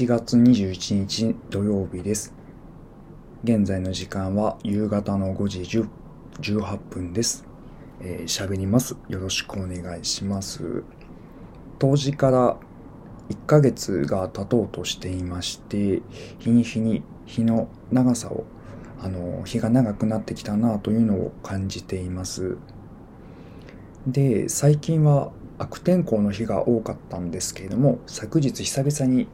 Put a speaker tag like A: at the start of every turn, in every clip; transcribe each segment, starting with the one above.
A: 1月21日土曜日です。現在の時間は夕方の5時10 18分です。えー喋ります。よろしくお願いします。当時から1ヶ月が経とうとしていまして、日に日に日の長さを、あの、日が長くなってきたなというのを感じています。で、最近は悪天候の日が多かったんですけれども、昨日久々に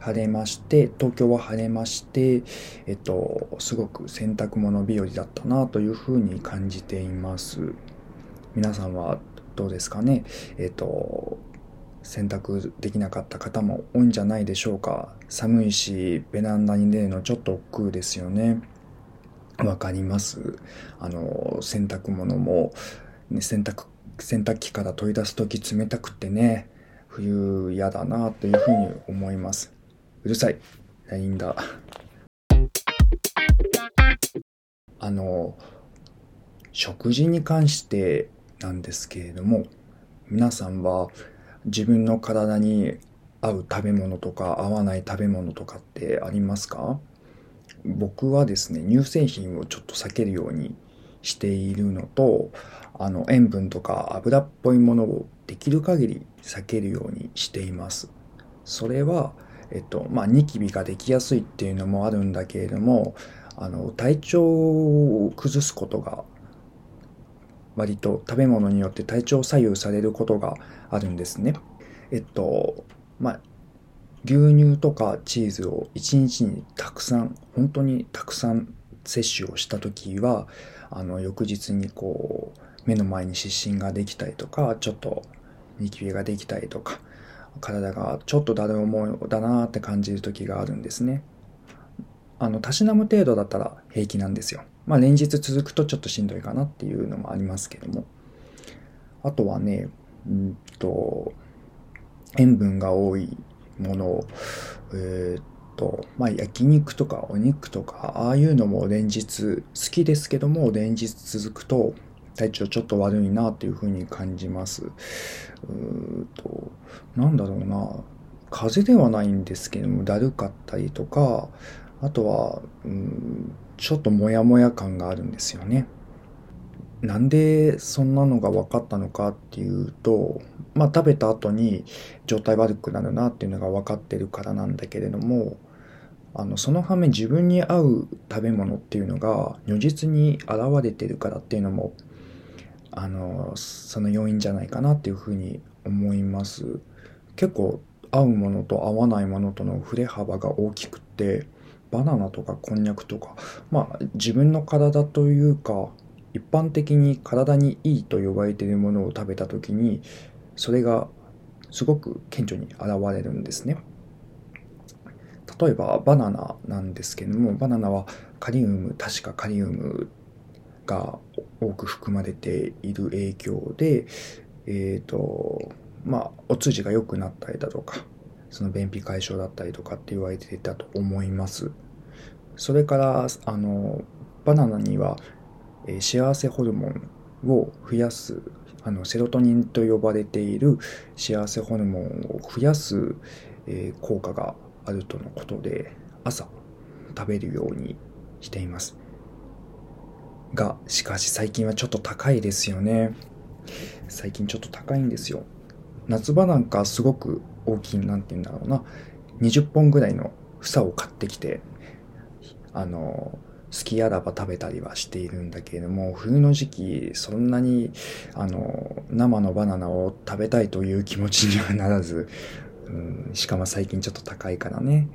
A: 晴れまして、東京は晴れまして、えっと、すごく洗濯物日和だったなというふうに感じています。皆さんはどうですかね？えっと、洗濯できなかった方も多いんじゃないでしょうか？寒いし、ベランダに出るのちょっと億劫ですよね。わかります。あの、洗濯物も、ね、洗濯、洗濯機から取り出すとき冷たくてね、冬嫌だなというふうに思います。うるさい。LINE だ。あの、食事に関してなんですけれども、皆さんは自分の体に合う食べ物とか合わない食べ物とかってありますか？僕はですね、乳製品をちょっと避けるようにしているのと、あの、塩分とか油っぽいものをできる限り避けるようにしています。それは、えっと、まあ、ニキビができやすいっていうのもあるんだけれども、あの、体調を崩すことが割と食べ物によって体調を左右されることがあるんですね。えっと、まあ、牛乳とかチーズを一日にたくさん、本当にたくさん摂取をしたときは、あの、翌日にこう、目の前に湿疹ができたりとか、ちょっとニキビができたりとか、体がちょっとだるい思いだなって感じる時があるんですね。あの、たしなむ程度だったら平気なんですよ。まあ連日続くとちょっとしんどいかなっていうのもありますけども。あとはね、うんと、塩分が多いものを、えーっと、まあ焼肉とかお肉とか、ああいうのも連日好きですけども、連日続くと体調ちょっと悪いなっていうふうに感じます。うーんと、なんだろうな、風邪ではないんですけども、だるかったりとか、あとは、うん、ちょっとモヤモヤ感があるんですよね。なんでそんなのが分かったのかっていうと、まあ食べた後に状態悪くなるなっていうのが分かってるからなんだけれども、あの、その反面自分に合う食べ物っていうのが如実に現れてるからっていうのも、あの、その要因じゃないかなっていうふうに思います。結構合うものと合わないものとの振れ幅が大きくて、バナナとかこんにゃくとか、まあ自分の体というか、一般的に体にいいと呼ばれているものを食べた時に、それがすごく顕著に現れるんですね。例えばバナナなんですけども、バナナはカリウム、確かカリウムが多く含まれている影響で、えっ、と、まあ、お通じが良くなったりだとか、その便秘解消だったりとかって言われていたと思います。それから、あの、バナナには、えー幸せホルモンを増やす、あの、セロトニンと呼ばれている幸せホルモンを増やす、えー効果があるとのことで、朝食べるようにしています。が、しかし最近はちょっと高いですよね。最近ちょっと高いんですよ。夏場なんかすごく大きい、なんて言うんだろうな。20本ぐらいの房を買ってきて、あの、好きあらば食べたりはしているんだけれども、冬の時期、そんなに、あの、生のバナナを食べたいという気持ちにはならず、うん、しかも最近ちょっと高いからね、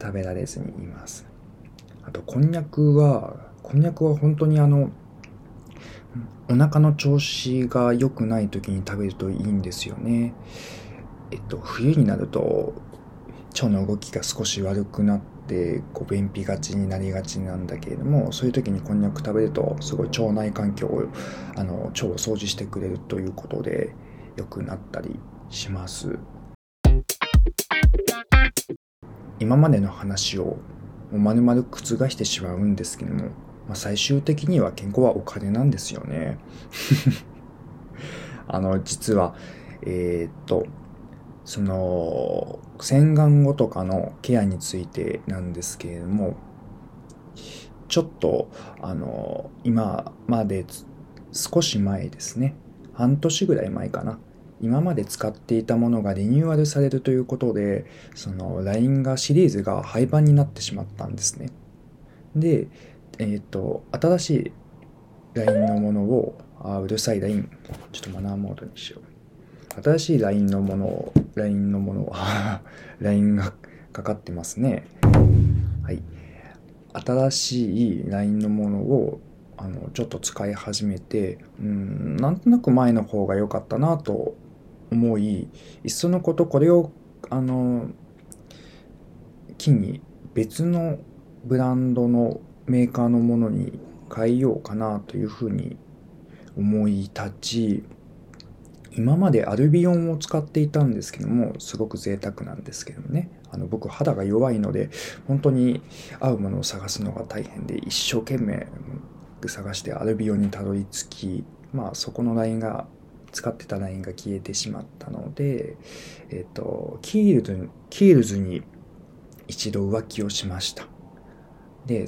A: 食べられずにいます。あと、こんにゃくは、こんにゃくは本当にあの、お腹の調子が良くない時に食べるといいんですよね。えっと、冬になると、腸の動きが少し悪くなって、こう、便秘がちになりがちなんだけれども、そういう時にこんにゃく食べると、すごい腸内環境を、あの、腸を掃除してくれるということで、良くなったりします。今までの話をもう丸々覆してしまうんですけども、まあ、最終的には健康はお金なんですよね。あの、実は、えーっと、その洗顔後とかのケアについてなんですけれどもちょっとあの今まで少し前ですね半年ぐらい前かな今まで使っていたものがリニューアルされるということでその LINE がシリーズが廃盤になってしまったんですねでえっ、ー、と新しい LINE のものをあうるさい LINE ちょっとマナーモードにしよう。新しい LINE のものを LINE のものは LINE がかかってますね。はい。新しい LINE のものをあのちょっと使い始めてうんなんとなく前の方が良かったなと思いいっそのことこれをあの機に別のブランドのメーカーのものに変えようかなというふうに思い立ち今までアルビオンを使っていたんですけどもすごく贅沢なんですけどね。あの僕肌が弱いので本当に合うものを探すのが大変で一生懸命探してアルビオンにたどり着きまあそこのラインが使ってたラインが消えてしまったのでえっ、とキールズキールズに一度浮気をしました。で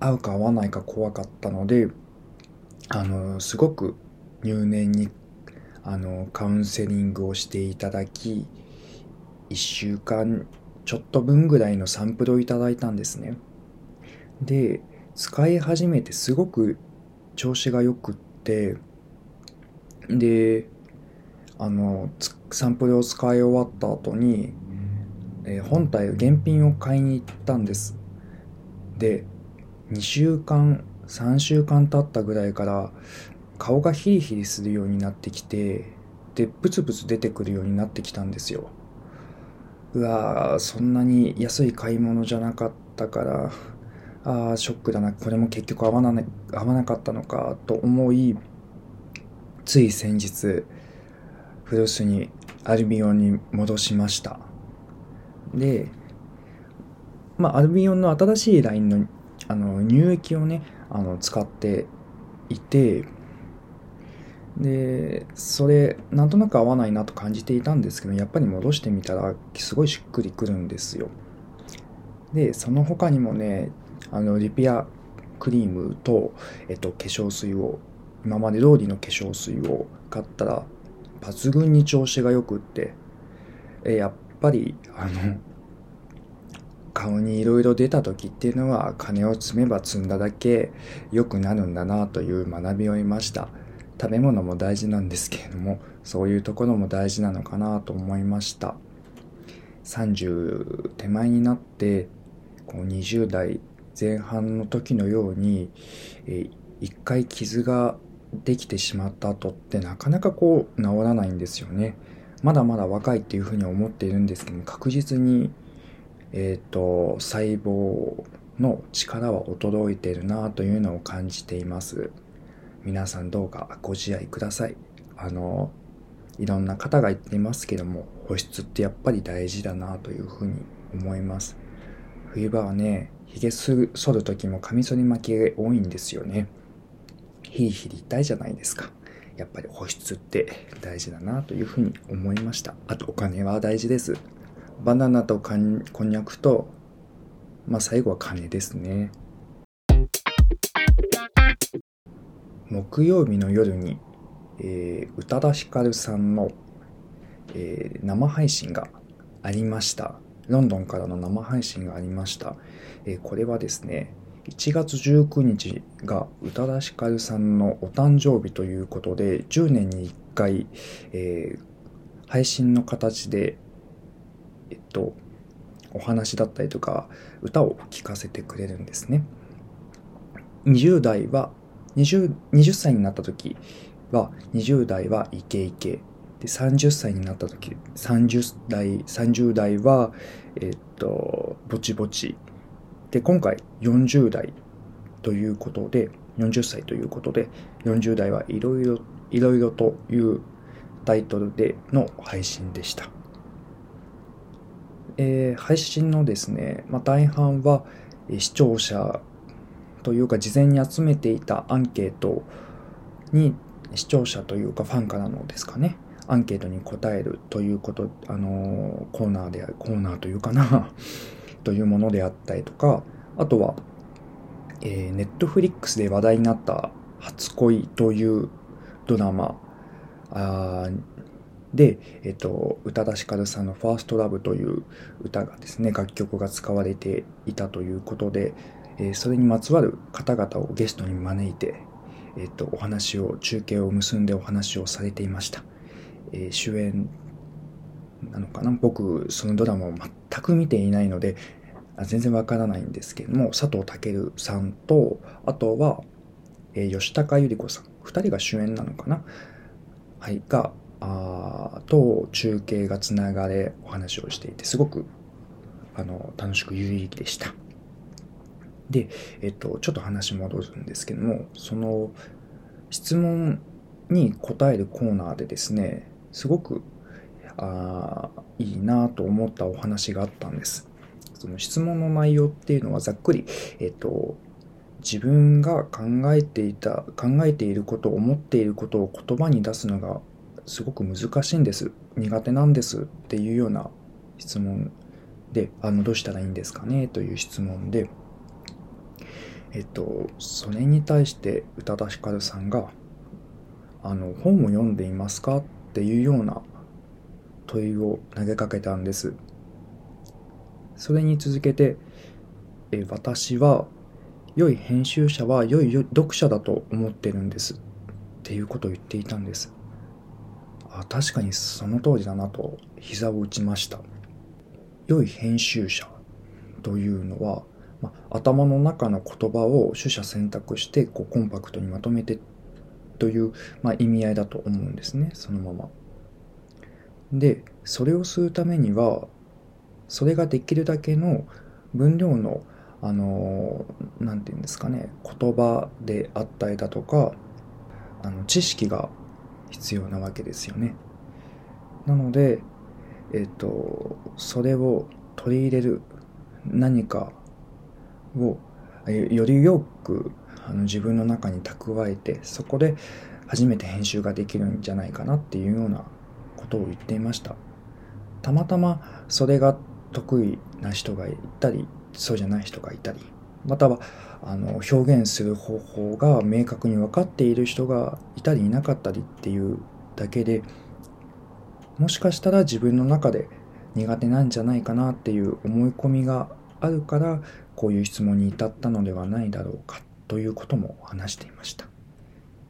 A: 合うか合わないか怖かったのであのすごく入念にあのカウンセリングをしていただき1週間ちょっと分ぐらいのサンプルをいただいたんですね。で使い始めてすごく調子が良くってであのサンプルを使い終わった後に、えー、本体原品を買いに行ったんです。で2週間3週間経ったぐらいから顔がヒリヒリするようになってきてでブツブツ出てくるようになってきたんですよ。うわーそんなに安い買い物じゃなかったからああショックだな。これも結局合わな合わなかったのかと思いつい先日古巣にアルビオンに戻しました。でまあアルビオンの新しいラインのあの乳液をねあの使っていてでそれなんとなく合わないなと感じていたんですけどやっぱり戻してみたらすごいしっくりくるんですよ。でその他にもねあのリピアクリームと、えっと、化粧水を今まで通りの化粧水を買ったら抜群に調子がよくってえやっぱりあの顔にいろいろ出た時っていうのは金を積めば積んだだけ良くなるんだなという学びを得ました。食べ物も大事なんですけれどもそういうところも大事なのかなと思いました。30手前になってこう20代前半の時のように、え、一回傷ができてしまった後ってなかなかこう治らないんですよね。まだまだ若いっていうふうに思っているんですけど確実にえっ、ー、と細胞の力は衰えているなというのを感じています皆さんどうかご自愛くださいあのいろんな方が言っていますけども保湿ってやっぱり大事だなというふうに思います冬場はね髭剃る時もカミソリ巻きが多いんですよね。ヒリヒリ痛いじゃないですか。やっぱり保湿って大事だなというふうに思いました。あとお金は大事です。バナナとこんにゃくと、まあ最後は金ですね。木曜日の夜に、えー、宇多田ヒカルさんの、えー、生配信がありました。ロンドンからの生配信がありました。えー、これはですね、1月19日が宇多田ヒカルさんのお誕生日ということで、10年に1回、えー、配信の形で、と、お話だったりとか、歌を聴かせてくれるんですね。20代は、20, 20歳になった時は、20代はイケイケ。で、30歳になった時、30代、30代は、えっと、ぼちぼち。で、今回40代ということで、40歳ということで、40代はいろいろ、いろいろというタイトルでの配信でした。えー、配信のですね、まあ、大半は視聴者というか事前に集めていたアンケートに視聴者というかファンからのですかねアンケートに答えるということ、あのコーナーである、コーナーというかな というものであったりとか、あとは、え、ネットフリックスで話題になった初恋というドラマで、えっと、宇多田ヒカルさんのファーストラブという歌がですね、楽曲が使われていたということで、えー、それにまつわる方々をゲストに招いて、えっと、お話を、中継を結んでお話をされていました。えー、主演なのかな？僕、そのドラマを全く見ていないので、全然わからないんですけども、佐藤健さんと、あとは、えー、吉高由里子さん、二人が主演なのかな？はい、が、あと中継がつながれお話をしていて、すごく、あの、楽しく有意義でした。で、えっと、ちょっと話戻るんですけども、その、質問に答えるコーナーでですね、すごく、あいいなと思ったお話があったんです。その質問の内容っていうのはざっくり、えっと、自分が考えていた、考えていること、思っていることを言葉に出すのがすごく難しいんです。苦手なんですっていうような質問で、あの、どうしたらいいんですかねという質問で、えっと、それに対して宇多田ヒカルさんが、あの、本を読んでいますかっていうような問いを投げかけたんです。それに続けて、え私は良い編集者は良い読者だと思ってるんですっていうことを言っていたんです。あ確かにその通りだなと膝を打ちました。良い編集者というのは、ま頭の中の言葉を取捨選択してこうコンパクトにまとめてという、まあ、意味合いだと思うんですねそのまま。でそれをするためにはそれができるだけの分量のあの何て言うんですかね言葉であったりだとかあの知識が必要なわけですよね。なので、えっ、と、それを取り入れる何かをよりよくあの自分の中に蓄えてそこで初めて編集ができるんじゃないかなっていうようなことを言っていましたたまたまそれが得意な人がいたりそうじゃない人がいたりまたはあの表現する方法が明確に分かっている人がいたりいなかったりっていうだけでもしかしたら自分の中で苦手なんじゃないかなっていう思い込みがあるからこういう質問に至ったのではないだろうかということも話していました。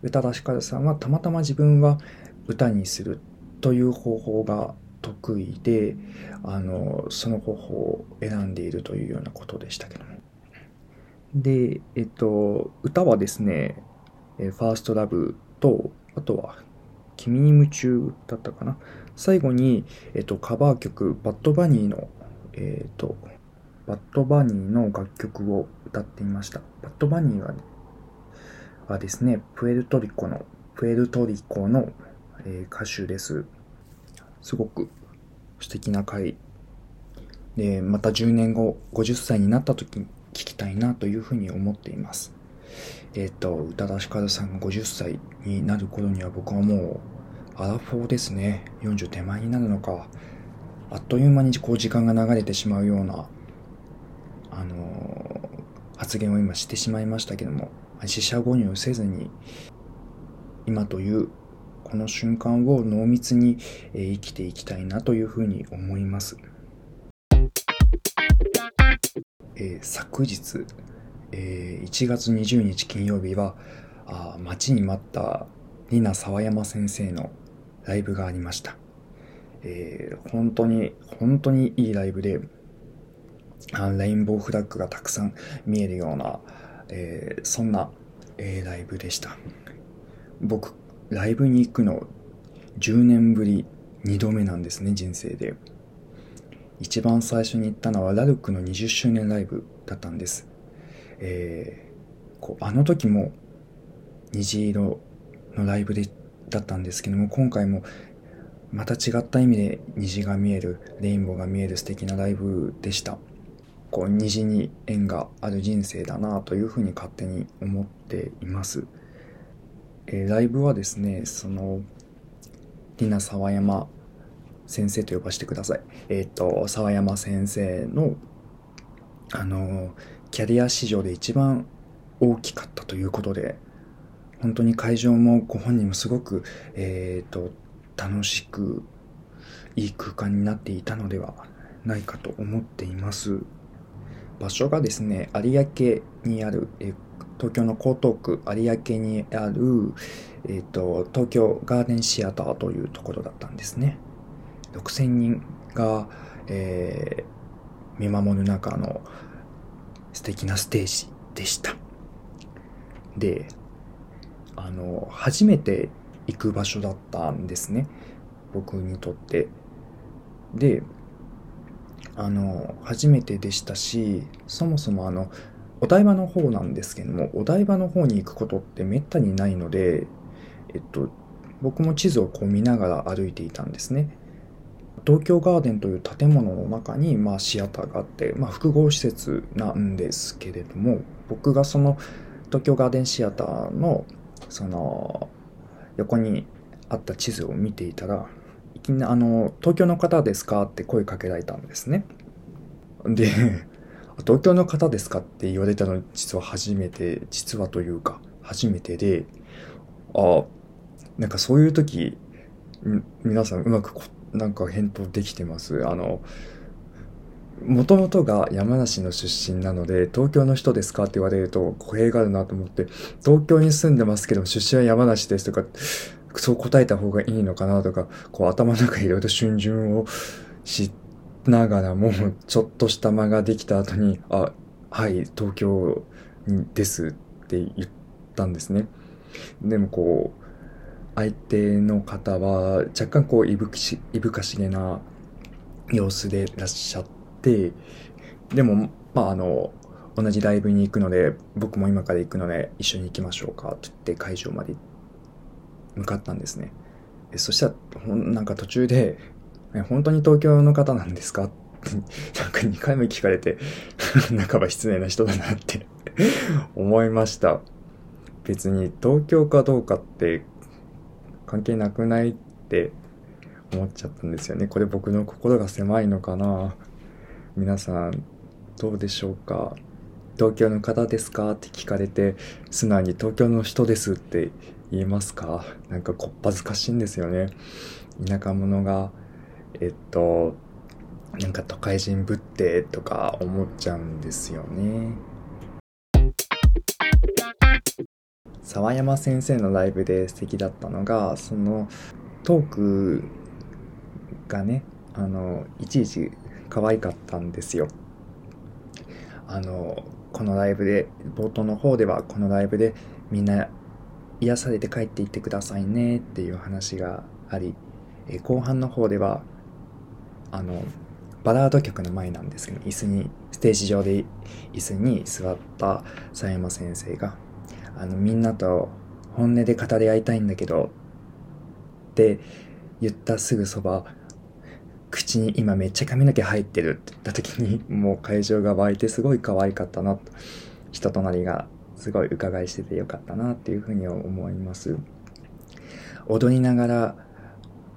A: 宇多田ヒカルさんはたまたま自分は歌にするという方法が得意であのその方法を選んでいるというようなことでしたけども。で、えっと、歌はですね、ファーストラブと、あとは、君に夢中だったかな。最後に、えっと、カバー曲、バッドバニーの、えっと、バッドバニーの楽曲を歌っていました。バッドバニーは、はですね、プエルトリコの、プエルトリコの、えー、歌手です。すごく素敵な回。で、また10年後、50歳になった時聞きたいなというふうに思っています。えっ、と、宇多田ヒカルさんが50歳になる頃には僕はもう、アラフォーですね。40手前になるのか。あっという間にこう時間が流れてしまうような、あのー、発言を今してしまいましたけども、死者誤入せずに、今というこの瞬間を濃密に生きていきたいなというふうに思います。えー、昨日、えー、1月20日金曜日はあ待ちに待ったニナ沢山先生のライブがありました、えー、本当に本当にいいライブであレインボーフラッグがたくさん見えるような、えー、そんな、えー、ライブでした。僕ライブに行くの10年ぶり2度目なんですね人生で。一番最初に行ったのはラルクの20周年ライブだったんです。えー、こうあの時も虹色のライブでだったんですけども、今回もまた違った意味で虹が見える、レインボーが見える素敵なライブでした。こう虹に縁がある人生だなというふうに勝手に思っています。えー、ライブはですね、そのリナ沢山先生と呼ばせてください。えっ、と、沢山先生の、あの、キャリア史上で一番大きかったということで、本当に会場もご本人もすごく、えっ、と、楽しく、いい空間になっていたのではないかと思っています。場所がですね、有明にある、え東京の江東区有明にある、えーと、東京ガーデンシアターというところだったんですね。6000人が、えー、見守る中の素敵なステージでした。で、あの、初めて行く場所だったんですね。僕にとって。で、あの、初めてでしたし、そもそもあの、お台場の方なんですけども、お台場の方に行くことってめったにないので、えっと、僕も地図をこう見ながら歩いていたんですね。東京ガーデンという建物の中に、まあ、シアターがあって、まあ、複合施設なんですけれども、僕がその東京ガーデンシアターの、その、横にあった地図を見ていたら、いきな、あの、東京の方ですかって声かけられたんですね。で、東京の方ですかって言われたの実は初めて、実はというか初めてで、あなんかそういう時、皆さんうまくなんか返答できてます？あの、もともとが山梨の出身なので、東京の人ですかって言われると語弊があるなと思って、東京に住んでますけど、出身は山梨ですとか、そう答えた方がいいのかなとか、こう頭の中いろいろ春巡を知って、ながらも、ちょっとした間ができた後に、あ、はい、東京ですって言ったんですね。でもこう、相手の方は若干こういぶきし、いぶかしげな様子でいらっしゃって、でも、まああの、同じライブに行くので、僕も今から行くので一緒に行きましょうかって言って会場まで向かったんですね。そしたらほん、なんか途中で、本当に東京の方なんですか？っ てなんか2回目聞かれて 半ば失礼な人だなって思いました。別に東京かどうかって関係なくないって思っちゃったんですよね。これ僕の心が狭いのかな？皆さんどうでしょうか？東京の方ですか？って聞かれて素直に東京の人ですって言いますか？なんかこっぱずかしいんですよね。田舎者がえっと、なんか都会人ぶってとか思っちゃうんですよね。沢山先生のライブで素敵だったのが、そのトークがね、あの、いちいち可愛かったんですよ。あの、このライブで、冒頭の方ではこのライブでみんな癒されて帰っていってくださいねっていう話があり、後半の方ではあのバラード曲の前なんですけど椅子にステージ上で椅子に座った佐山先生があのみんなと本音で語り合いたいんだけどって言ったすぐそば口に今めっちゃ髪の毛入ってるって言った時にもう会場が湧いてすごい可愛かったな人となりがすごい伺いしててよかったなっていうふうに思います。踊りながら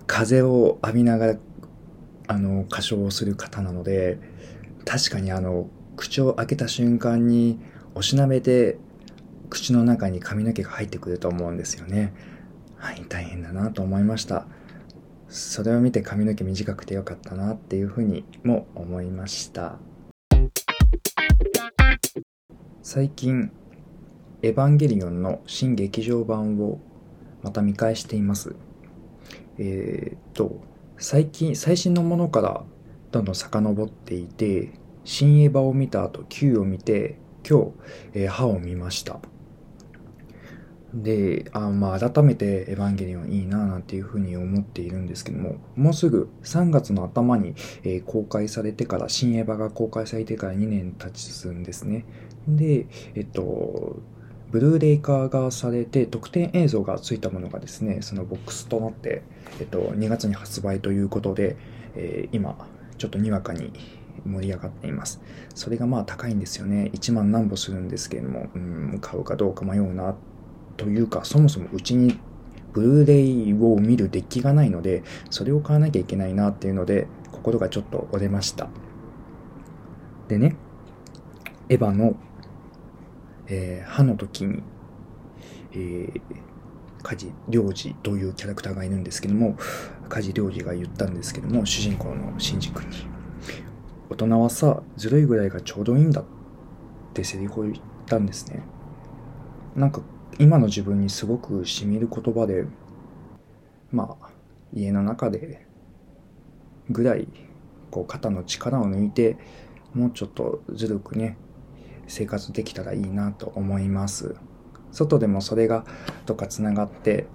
A: 風を浴びながらあの歌唱をする方なので確かにあの口を開けた瞬間におしなべて口の中に髪の毛が入ってくると思うんですよね。はい大変だなと思いました。それを見て髪の毛短くてよかったなっていうふうにも思いました。最近エヴァンゲリオンの新劇場版をまた見返しています。えー、っと最近、最新のものからどんどん遡っていて、新エヴァを見た後、Q を見て、今日、えー、歯を見ました。で、あまあ、改めてエヴァンゲリオンいいななんていうふうに思っているんですけども、もうすぐ3月の頭に、えー、公開されてから、新エヴァが公開されてから2年経つんですね。で、えっと、ブルーレイ化がされて特典映像がついたものがですね、そのボックスとなって、えっと、2月に発売ということで、えー、今、ちょっとにわかに盛り上がっています。それがまあ高いんですよね。1万何歩するんですけれども、うん、買うかどうか迷うなっ、というか、そもそもうちにブルーレイを見るデッキがないので、それを買わなきゃいけないなっていうので、心がちょっと折れました。でね、エヴァの、えー、歯の時に、えー、梶良治というキャラクターがいるんですけども、梶良治が言ったんですけども、主人公のシンジ君に、大人はさ、ずるいぐらいがちょうどいいんだってセリフを言ったんですね。なんか今の自分にすごくしみる言葉で、まあ、家の中でぐらい、こう肩の力を抜いて、もうちょっとずるくね、生活できたらいいなと思います。外でもそれがとかつながって、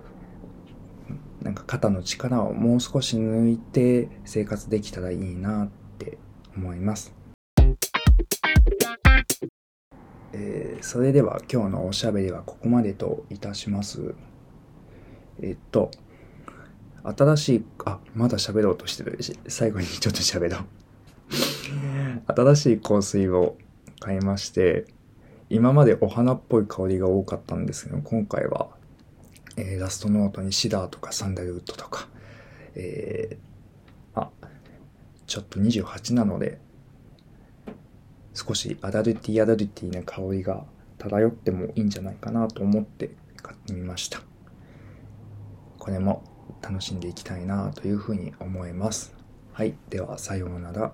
A: なんか肩の力をもう少し抜いて生活できたらいいなって思います。えー、それでは今日のおしゃべりはここまでといたします。えっと、新しい、あ、まだ喋ろうとしてるし、最後にちょっと喋ろう。新しい香水を買いまして、今までお花っぽい香りが多かったんですけど、今回は、えー、ラストノートにシダーとかサンダルウッドとか、えー、あ、ちょっと28なので、少しアダルティアダルティな香りが漂ってもいいんじゃないかなと思って買ってみました。これも楽しんでいきたいなというふうに思います。はい。では、さようなら。